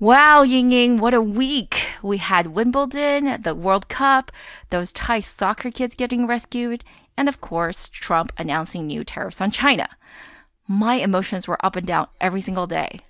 Wow, Ying Ying, what a week! We had Wimbledon, the World Cup, those Thai soccer kids getting rescued, and of course, Trump announcing new tariffs on China. My emotions were up and down every single day.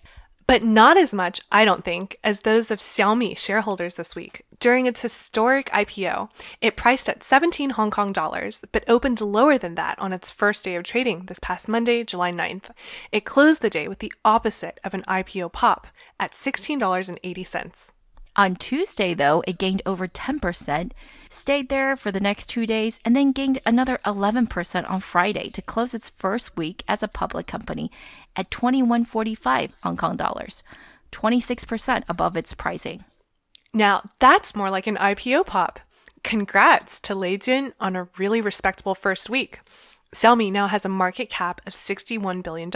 But not as much, I don't think, as those of Xiaomi shareholders this week. During its historic IPO, it priced at 17 Hong Kong dollars, but opened lower than that on its first day of trading this past Monday, July 9th. It closed the day with the opposite of an IPO pop at $16.80. On Tuesday, though, it gained over 10%, stayed there for the next two days, and then gained another 11% on Friday to close its first week as a public company at 21.45 Hong Kong dollars, 26% above its pricing. Now, that's more like an IPO pop. Congrats to Lei Jun on a really respectable first week. Xiaomi now has a market cap of $61 billion,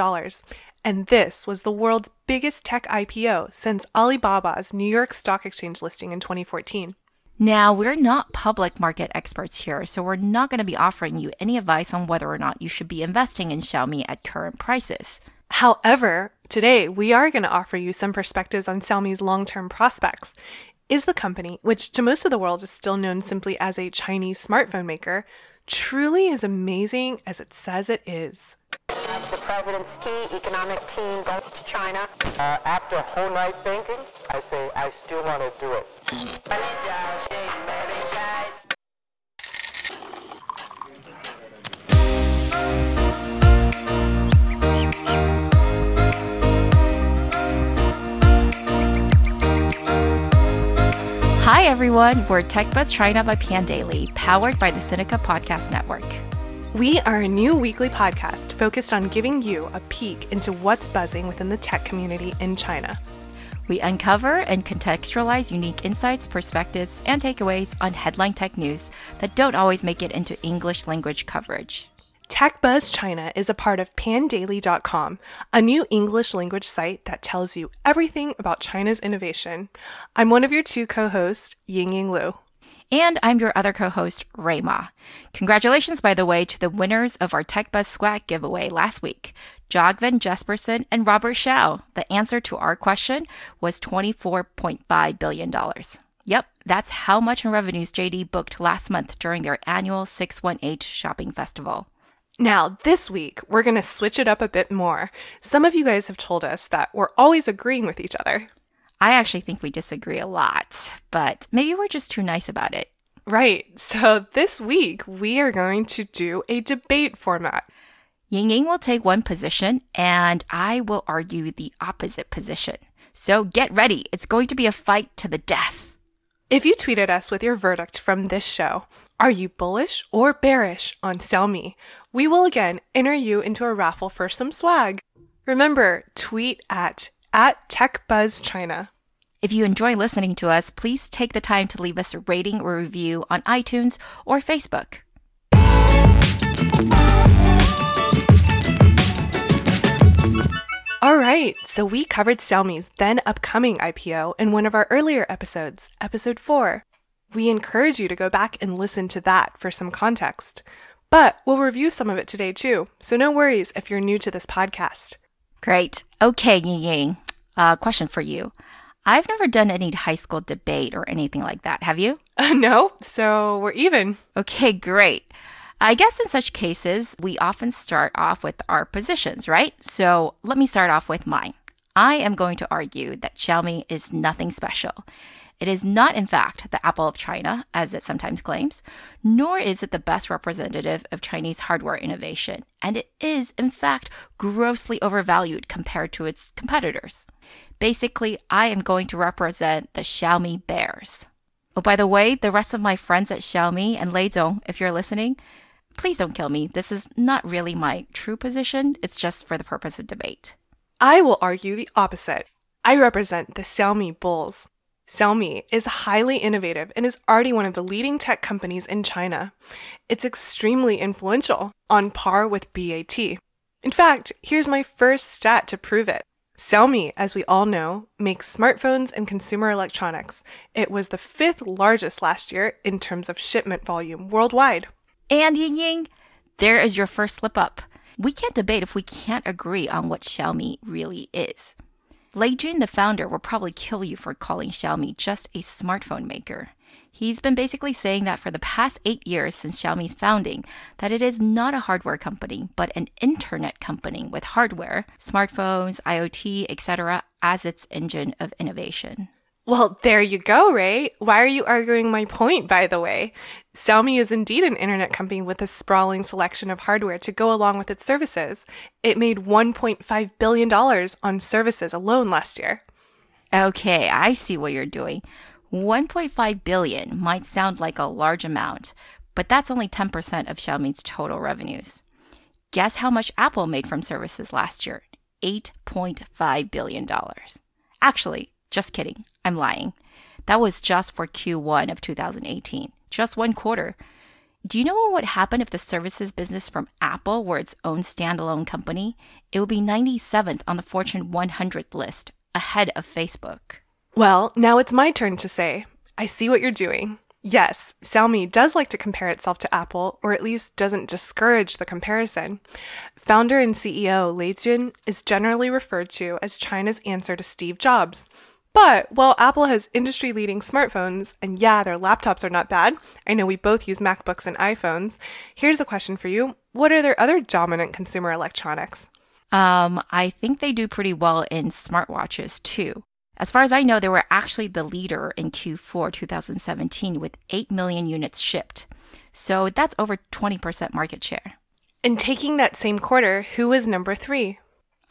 and this was the world's biggest tech IPO since Alibaba's New York Stock Exchange listing in 2014. Now, we're not public market experts here, so we're not going to be offering you any advice on whether or not you should be investing in Xiaomi at current prices. However, today we are going to offer you some perspectives on Xiaomi's long term prospects. Is the company, which to most of the world is still known simply as a Chinese smartphone maker, truly as amazing as it says it is? The president's key economic team goes to China. Uh, after a whole night thinking, I say I still want to do it. Hi, everyone. We're TechBuzz China by Pandaily, powered by the Sinica Podcast Network. We are a new weekly podcast focused on giving you a peek into what's buzzing within the tech community in China. We uncover and contextualize unique insights, perspectives, and takeaways on headline tech news that don't always make it into English language coverage. TechBuzz China is a part of pandaily.com, a new English language site that tells you everything about China's innovation. I'm one of your two co-hosts, Ying Ying Lu. And I'm your other co host, Rui Ma. Congratulations, by the way, to the winners of our Tech TechBuzz Swag giveaway last week Jogven Jesperson and Robert Shao. The answer to our question was $24.5 billion. Yep, that's how much in revenues JD booked last month during their annual 618 shopping festival. Now, this week, we're going to switch it up a bit more. Some of you guys have told us that we're always agreeing with each other. I actually think we disagree a lot, but maybe we're just too nice about it. Right, so this week, we are going to do a debate format. Ying Ying will take one position, and I will argue the opposite position. So get ready, it's going to be a fight to the death. If you tweeted us with your verdict from this show, are you bullish or bearish on Xiaomi? We will again enter you into a raffle for some swag. Remember, tweet at at TechBuzzChina. If you enjoy listening to us, please take the time to leave us a rating or review on iTunes or Facebook. All right, so we covered Xiaomi's then upcoming IPO in one of our earlier episodes, episode 4. We encourage you to go back and listen to that for some context. But we'll review some of it today too, so no worries if you're new to this podcast. Great. Okay, Ying Ying. Uh, question for you. I've never done any high school debate or anything like that. Have you? Uh, no, so we're even. Okay, great. I guess in such cases, we often start off with our positions, right? So let me start off with mine. I am going to argue that Xiaomi is nothing special. It is not, in fact, the Apple of China, as it sometimes claims, nor is it the best representative of Chinese hardware innovation. And it is, in fact, grossly overvalued compared to its competitors. Basically, I am going to represent the Xiaomi bears. Oh, by the way, the rest of my friends at Xiaomi and Lei Zong, if you're listening, please don't kill me. This is not really my true position. It's just for the purpose of debate. I will argue the opposite. I represent the Xiaomi bulls. Xiaomi is highly innovative and is already one of the leading tech companies in China. It's extremely influential, on par with BAT. In fact, here's my first stat to prove it. Xiaomi, as we all know, makes smartphones and consumer electronics. It was the fifth largest last year in terms of shipment volume worldwide. And Ying Ying, there is your first slip up. We can't debate if we can't agree on what Xiaomi really is. Lei Jun, the founder, will probably kill you for calling Xiaomi just a smartphone maker. He's been basically saying that for the past eight years since Xiaomi's founding, that it is not a hardware company, but an internet company with hardware, smartphones, IoT, etc., as its engine of innovation. Well, there you go, Ray. Why are you arguing my point, by the way? Xiaomi is indeed an internet company with a sprawling selection of hardware to go along with its services. It made $1.5 billion on services alone last year. Okay, I see what you're doing. 1.5 billion might sound like a large amount, but that's only 10% of Xiaomi's total revenues. Guess how much Apple made from services last year? $8.5 billion. Actually, just kidding. I'm lying. That was just for Q1 of 2018, just one quarter. Do you know what would happen if the services business from Apple were its own standalone company? It would be 97th on the Fortune 100 list, ahead of Facebook. Well, now it's my turn to say, I see what you're doing. Yes, Xiaomi does like to compare itself to Apple, or at least doesn't discourage the comparison. Founder and CEO Lei Jun is generally referred to as China's answer to Steve Jobs. But while Apple has industry leading smartphones, and yeah, their laptops are not bad, I know we both use MacBooks and iPhones, here's a question for you What are their other dominant consumer electronics? Um, I think they do pretty well in smartwatches too. As far as I know, they were actually the leader in Q4 2017 with 8 million units shipped. So that's over 20% market share. And taking that same quarter, who was number three?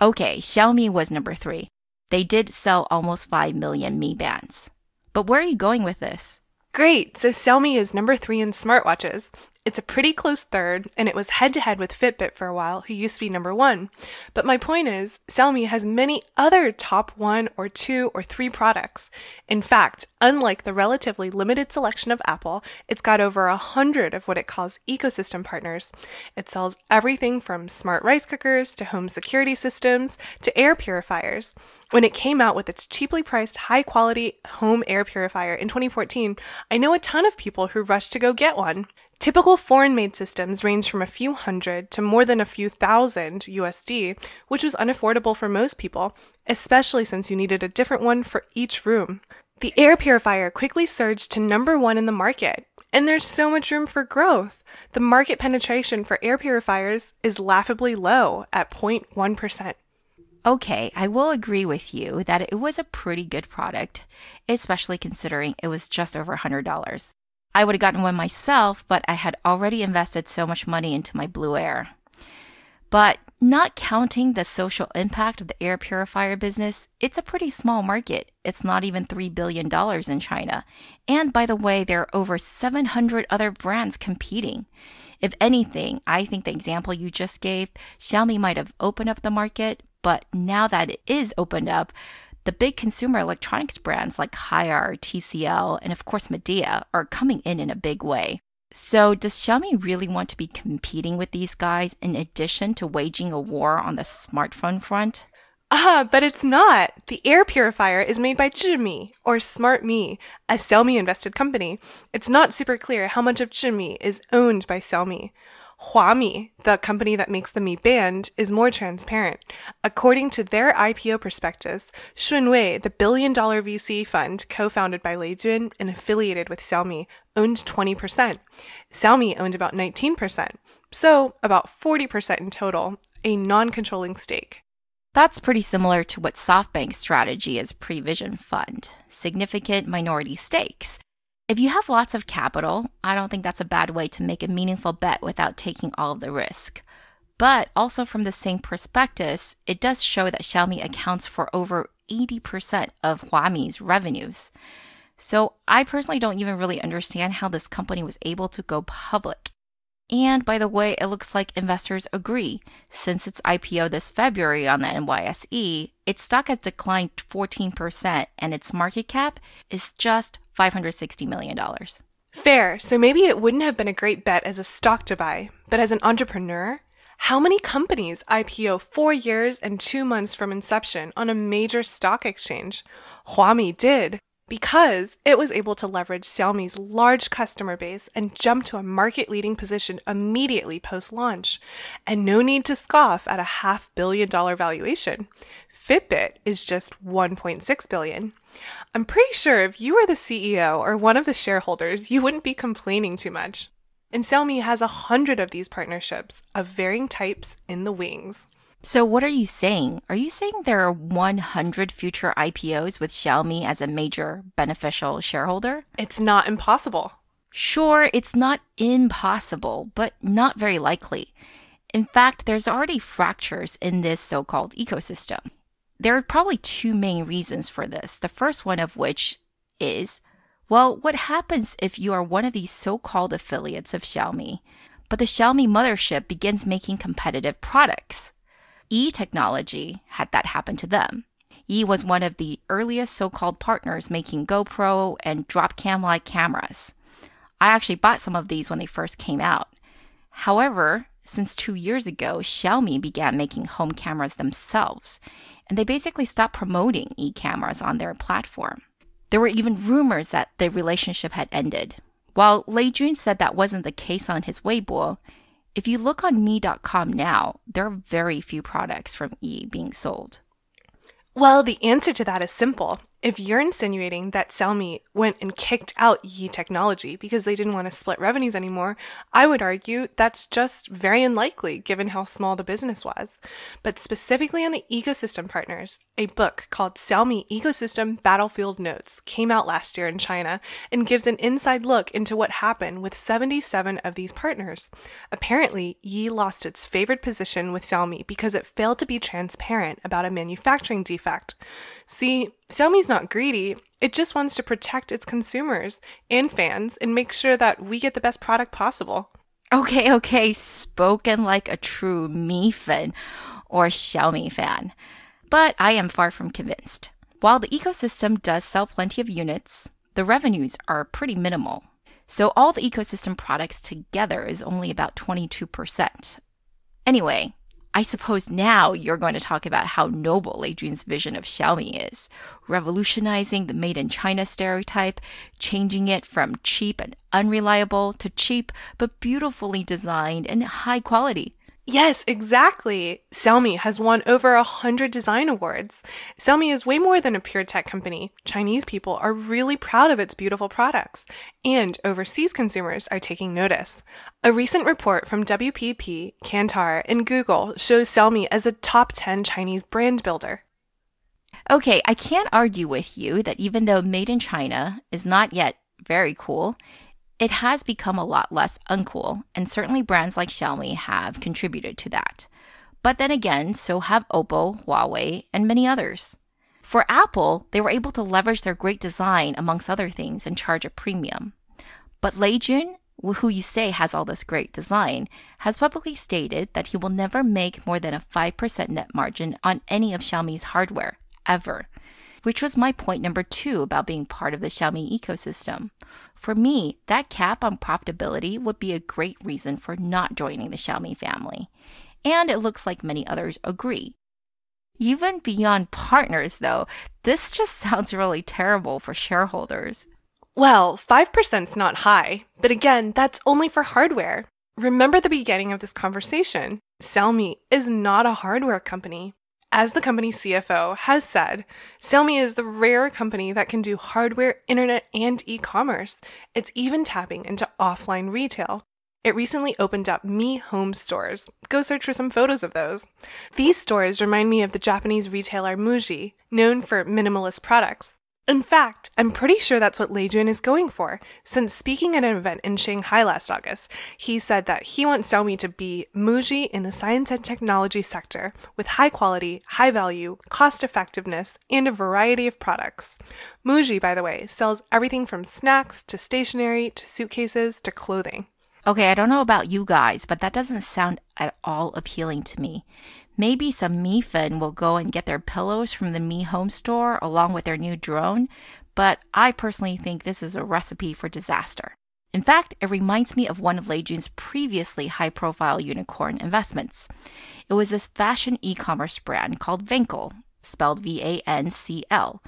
Okay, Xiaomi was number three. They did sell almost 5 million Mi Bands. But where are you going with this? Great, so Xiaomi is number three in smartwatches. It's a pretty close third, and it was head to head with Fitbit for a while, who used to be number one. But my point is, Xiaomi has many other top one or two or three products. In fact, unlike the relatively limited selection of Apple, it's got over a hundred of what it calls ecosystem partners. It sells everything from smart rice cookers to home security systems to air purifiers. When it came out with its cheaply priced, high quality home air purifier in 2014, I know a ton of people who rushed to go get one. Typical foreign made systems range from a few hundred to more than a few thousand USD, which was unaffordable for most people, especially since you needed a different one for each room. The air purifier quickly surged to number one in the market, and there's so much room for growth. The market penetration for air purifiers is laughably low at 0.1%. Okay, I will agree with you that it was a pretty good product, especially considering it was just over $100. I would have gotten one myself, but I had already invested so much money into my Blueair. But not counting the social impact of the air purifier business, it's a pretty small market. It's not even $3 billion in China. And by the way, there are over 700 other brands competing. If anything, I think the example you just gave, Xiaomi might have opened up the market, but now that it is opened up, the big consumer electronics brands like Haier, TCL, and of course Midea are coming in in a big way. So, does Xiaomi really want to be competing with these guys in addition to waging a war on the smartphone front? Ah, but it's not. The air purifier is made by Zhimi, or Smartmi, a Xiaomi invested company. It's not super clear how much of Zhimi is owned by Xiaomi. Huami, the company that makes the Mi Band, is more transparent. According to their IPO prospectus, Shunwei, the billion dollar VC fund co founded by Lei Jun and affiliated with Xiaomi, owned 20%. Xiaomi owned about 19%, so about 40% in total, a non controlling stake. That's pretty similar to what SoftBank's strategy is Prevision Fund significant minority stakes. If you have lots of capital, I don't think that's a bad way to make a meaningful bet without taking all of the risk. But also from the same prospectus, it does show that Xiaomi accounts for over 80% of Huami's revenues. So I personally don't even really understand how this company was able to go public. And by the way, it looks like investors agree. Since its IPO this February on the NYSE, its stock has declined 14% and its market cap is just $560 million. Fair, so maybe it wouldn't have been a great bet as a stock to buy, but as an entrepreneur, how many companies IPO four years and two months from inception on a major stock exchange? Huami did. because it was able to leverage Xiaomi's large customer base and jump to a market leading position immediately post launch. And no need to scoff at a half billion dollar valuation. Fitbit is just 1.6 billion. I'm pretty sure if you were the CEO or one of the shareholders, you wouldn't be complaining too much. And Xiaomi has a hundred of these partnerships of varying types in the wings. So, what are you saying? Are you saying there are 100 future IPOs with Xiaomi as a major beneficial shareholder? It's not impossible. Sure, it's not impossible, but not very likely. In fact, there's already fractures in this so called ecosystem. There are probably two main reasons for this. The first one of which is well, what happens if you are one of these so called affiliates of Xiaomi, but the Xiaomi mothership begins making competitive products? E Technology had that happen to them. E was one of the earliest so called partners making GoPro and drop cam like cameras. I actually bought some of these when they first came out. However, since two years ago, Xiaomi began making home cameras themselves, and they basically stopped promoting e cameras on their platform. There were even rumors that the relationship had ended. While Lei Jun said that wasn't the case on his Weibo, if you look on mi.com now, there are very few products from E being sold. Well, the answer to that is simple. If you're insinuating that Xiaomi went and kicked out Yi Technology because they didn't want to split revenues anymore, I would argue that's just very unlikely given how small the business was. But specifically on the ecosystem partners, a book called Xiaomi Ecosystem Battlefield Notes came out last year in China and gives an inside look into what happened with 77 of these partners. Apparently, Yi lost its favored position with Xiaomi because it failed to be transparent about a manufacturing defect. See, Xiaomi's not greedy. It just wants to protect its consumers and fans and make sure that we get the best product possible. Okay, okay, spoken like a true Mi fan or Xiaomi fan. But I am far from convinced. While the ecosystem does sell plenty of units, the revenues are pretty minimal. So all the ecosystem products together is only about 22%. Anyway, I suppose now you're going to talk about how noble Jun's vision of Xiaomi is, revolutionizing the made in China stereotype, changing it from cheap and unreliable to cheap but beautifully designed and high quality. Yes, exactly. Xiaomi has won over a hundred design awards. Xiaomi is way more than a pure tech company. Chinese people are really proud of its beautiful products, and overseas consumers are taking notice. A recent report from WPP, Kantar, and Google shows Xiaomi as a top 10 Chinese brand builder. Okay, I can't argue with you that even though made in China is not yet very cool, it has become a lot less uncool, and certainly brands like Xiaomi have contributed to that. But then again, so have Oppo, Huawei, and many others. For Apple, they were able to leverage their great design, amongst other things, and charge a premium. But Lei Jun, who you say has all this great design, has publicly stated that he will never make more than a 5% net margin on any of Xiaomi's hardware, ever which was my point number two about being part of the Xiaomi ecosystem. For me, that cap on profitability would be a great reason for not joining the Xiaomi family. And it looks like many others agree. Even beyond partners, though, this just sounds really terrible for shareholders. Well, 5%'s not high, but again, that's only for hardware. Remember the beginning of this conversation. Xiaomi is not a hardware company. As the company's CFO has said, Xiaomi is the rare company that can do hardware, internet, and e commerce. It's even tapping into offline retail. It recently opened up Mi Home stores. Go search for some photos of those. These stores remind me of the Japanese retailer Muji, known for minimalist products. In fact, I'm pretty sure that's what Lei Jun is going for, since speaking at an event in Shanghai last August, he said that he wants Xiaomi to be Muji in the science and technology sector with high quality, high value, cost effectiveness, and a variety of products. Muji, by the way, sells everything from snacks to stationery to suitcases to clothing. Okay, I don't know about you guys, but that doesn't sound at all appealing to me. Maybe some Mi Fan will go and get their pillows from the Mi Home store along with their new drone, but I personally think this is a recipe for disaster. In fact, it reminds me of one of Lei Jun's previously high profile unicorn investments. It was this fashion e commerce brand called Vancl, spelled V A N C L,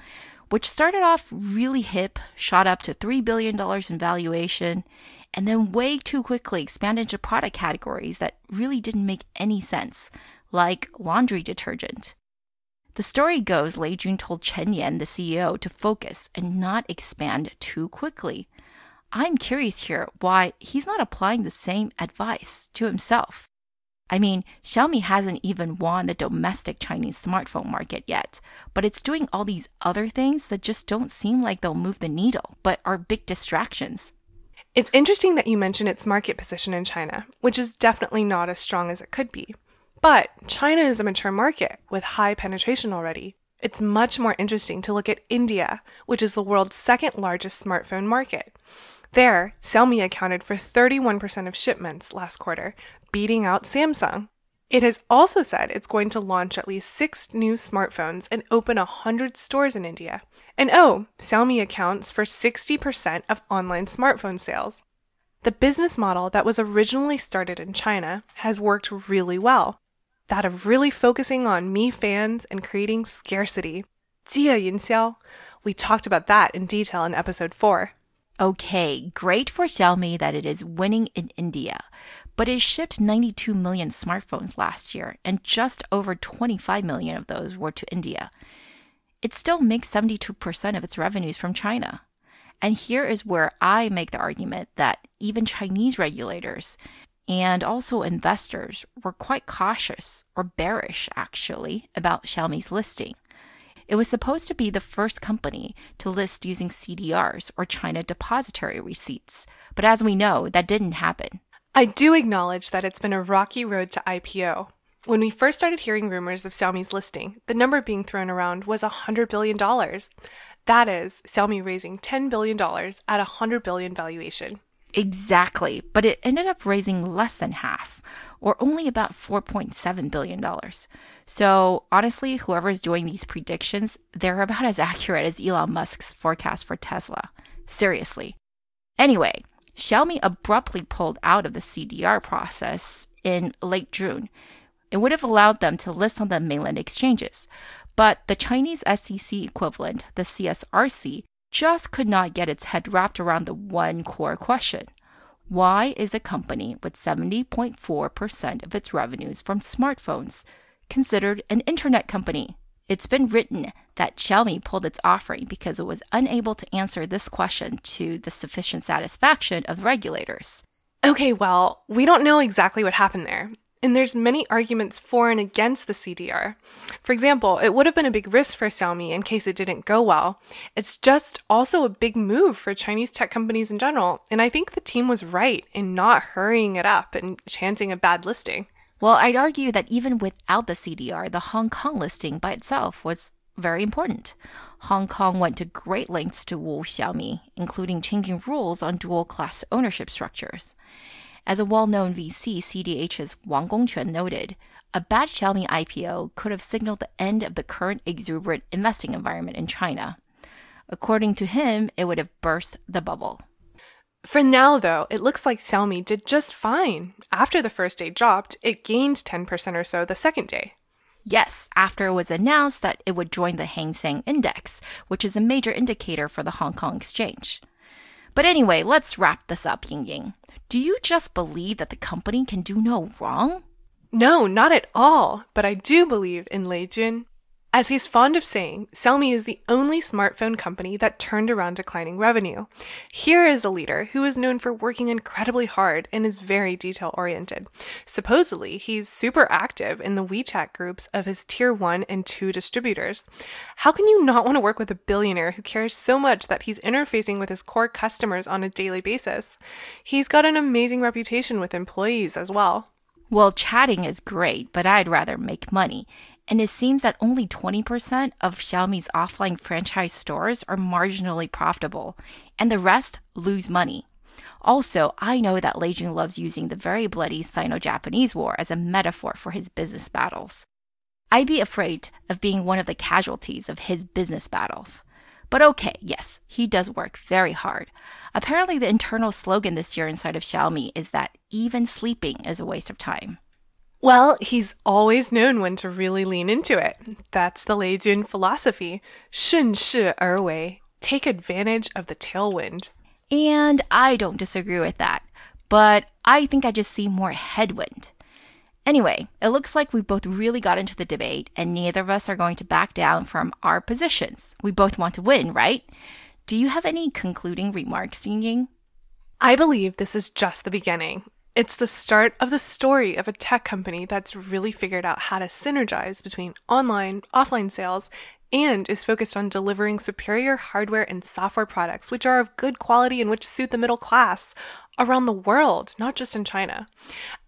which started off really hip, shot up to $3 billion in valuation, and then way too quickly expanded into product categories that really didn't make any sense, like laundry detergent. The story goes Lei Jun told Chen Nian, the CEO, to focus and not expand too quickly. I'm curious here why he's not applying the same advice to himself. I mean, Xiaomi hasn't even won the domestic Chinese smartphone market yet, but it's doing all these other things that just don't seem like they'll move the needle, but are big distractions. It's interesting that you mention its market position in China, which is definitely not as strong as it could be. But China is a mature market with high penetration already. It's much more interesting to look at India, which is the world's second largest smartphone market. There, Xiaomi accounted for 31% of shipments last quarter, beating out Samsung. It has also said it's going to launch at least six new smartphones and open 100 stores in India. And oh, Xiaomi accounts for 60% of online smartphone sales. The business model that was originally started in China has worked really well that of really focusing on Mi fans and creating scarcity. 借营销. We talked about that in detail in episode 4. Okay, great for Xiaomi that it is winning in India, but it shipped 92 million smartphones last year, and just over 25 million of those were to India. It still makes 72% of its revenues from China. And here is where I make the argument that even Chinese regulators and also investors were quite cautious, or bearish actually, about Xiaomi's listing. It was supposed to be the first company to list using CDRs or China Depository Receipts, but as we know, that didn't happen. I do acknowledge that it's been a rocky road to IPO. When we first started hearing rumors of Xiaomi's listing, the number being thrown around was $100 billion. That is, Xiaomi raising $10 billion at a 100 billion valuation. Exactly, but it ended up raising less than half, or only about $4.7 billion. So, honestly, whoever is doing these predictions, they're about as accurate as Elon Musk's forecast for Tesla. Seriously. Anyway, Xiaomi abruptly pulled out of the CDR process in late June. It would have allowed them to list on the mainland exchanges, but the Chinese SEC equivalent, the CSRC, just could not get its head wrapped around the one core question. Why is a company with 70.4% of its revenues from smartphones considered an internet company? It's been written that Xiaomi pulled its offering because it was unable to answer this question to the sufficient satisfaction of regulators. Okay, well, we don't know exactly what happened there. And there's many arguments for and against the CDR. For example, it would have been a big risk for Xiaomi in case it didn't go well. It's just also a big move for Chinese tech companies in general, and I think the team was right in not hurrying it up and chancing a bad listing. Well, I'd argue that even without the CDR, the Hong Kong listing by itself was very important. Hong Kong went to great lengths to woo Xiaomi, including changing rules on dual class ownership structures. As a well known VC, CDH's Wang Gongquan noted, a bad Xiaomi IPO could have signaled the end of the current exuberant investing environment in China. According to him, it would have burst the bubble. For now, though, it looks like Xiaomi did just fine. After the first day dropped, it gained 10% or so the second day. Yes, after it was announced that it would join the Hang Seng Index, which is a major indicator for the Hong Kong exchange. But anyway, let's wrap this up, Ying Ying. Do you just believe that the company can do no wrong? No, not at all. But I do believe in Lei Jun. As he's fond of saying, Xiaomi is the only smartphone company that turned around declining revenue. Here is a leader who is known for working incredibly hard and is very detail oriented. Supposedly, he's super active in the WeChat groups of his tier 1 and 2 distributors. How can you not want to work with a billionaire who cares so much that he's interfacing with his core customers on a daily basis? He's got an amazing reputation with employees as well. Well, chatting is great, but I'd rather make money. And it seems that only 20% of Xiaomi's offline franchise stores are marginally profitable, and the rest lose money. Also, I know that Lei Jun loves using the very bloody Sino Japanese War as a metaphor for his business battles. I'd be afraid of being one of the casualties of his business battles. But okay, yes, he does work very hard. Apparently, the internal slogan this year inside of Xiaomi is that even sleeping is a waste of time. Well, he's always known when to really lean into it. That's the Lei Jun philosophy. 顺势而为. Er take advantage of the tailwind. And I don't disagree with that, but I think I just see more headwind. Anyway, it looks like we both really got into the debate, and neither of us are going to back down from our positions. We both want to win, right? Do you have any concluding remarks, Ying Ying? I believe this is just the beginning. It's the start of the story of a tech company that's really figured out how to synergize between online, offline sales, and is focused on delivering superior hardware and software products which are of good quality and which suit the middle class around the world, not just in China.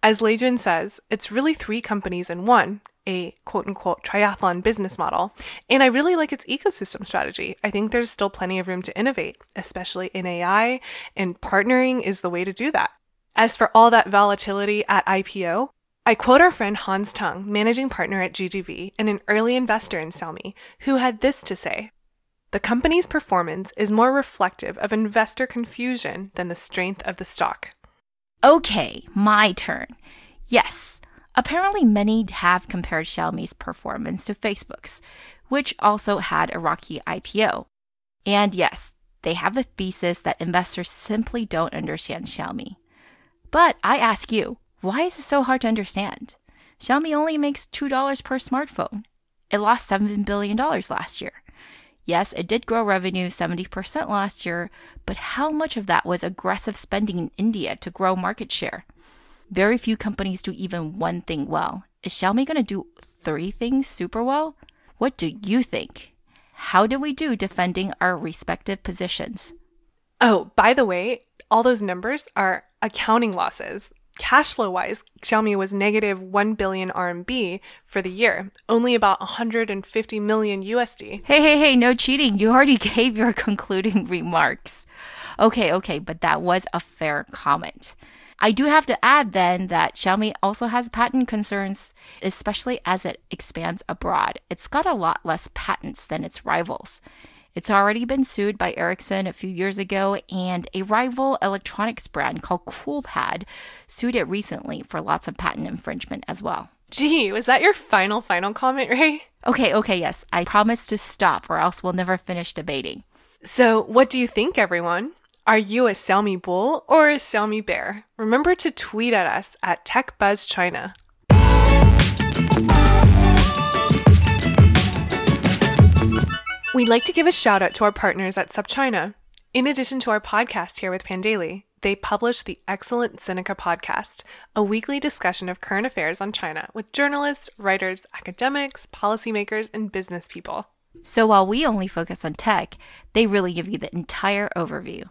As Lei Jun says, it's really three companies in one, a quote unquote triathlon business model. And I really like its ecosystem strategy. I think there's still plenty of room to innovate, especially in AI, and partnering is the way to do that. As for all that volatility at IPO, I quote our friend Hans Tung, managing partner at GGV and an early investor in Xiaomi, who had this to say The company's performance is more reflective of investor confusion than the strength of the stock. Okay, my turn. Yes, apparently many have compared Xiaomi's performance to Facebook's, which also had a rocky IPO. And yes, they have a thesis that investors simply don't understand Xiaomi. But I ask you, why is it so hard to understand? Xiaomi only makes $2 per smartphone. It lost $7 billion last year. Yes, it did grow revenue 70% last year, but how much of that was aggressive spending in India to grow market share? Very few companies do even one thing well. Is Xiaomi going to do three things super well? What do you think? How did we do defending our respective positions? Oh, by the way, all those numbers are accounting losses. Cash flow wise, Xiaomi was negative 1 billion RMB for the year, only about 150 million USD. Hey, hey, hey, no cheating. You already gave your concluding remarks. Okay, okay, but that was a fair comment. I do have to add then that Xiaomi also has patent concerns, especially as it expands abroad. It's got a lot less patents than its rivals. It's already been sued by Ericsson a few years ago, and a rival electronics brand called Coolpad sued it recently for lots of patent infringement as well. Gee, was that your final, final comment, Ray? Okay, okay, yes. I promise to stop, or else we'll never finish debating. So, what do you think, everyone? Are you a Xiaomi bull or a Xiaomi bear? Remember to tweet at us at TechBuzzChina. We'd like to give a shout out to our partners at SupChina. In addition to our podcast here with Pandaily, they publish the excellent Sinica podcast, a weekly discussion of current affairs on China with journalists, writers, academics, policymakers, and business people. So while we only focus on tech, they really give you the entire overview.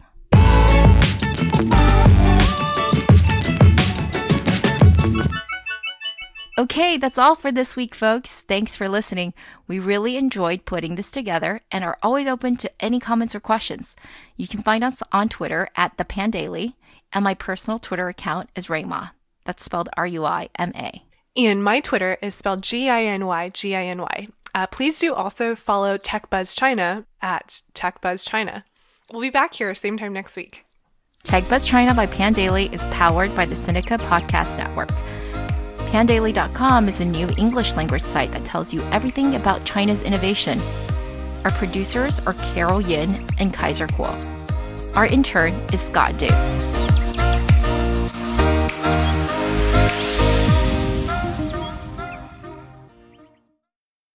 Okay, that's all for this week, folks. Thanks for listening. We really enjoyed putting this together and are always open to any comments or questions. You can find us on Twitter at the Pandaily, and my personal Twitter account is Rui Ma. That's spelled R U I M A. And my Twitter is spelled G I N Y G I N Y. Uh, please do also follow TechBuzz China at TechBuzz China. We'll be back here same time next week. TechBuzz China by Pandaily is powered by the Sinica Podcast Network. Pandaily.com is a new English language site that tells you everything about China's innovation. Our producers are Carol Yin and Kaiser Kuo. Our intern is Scott Du.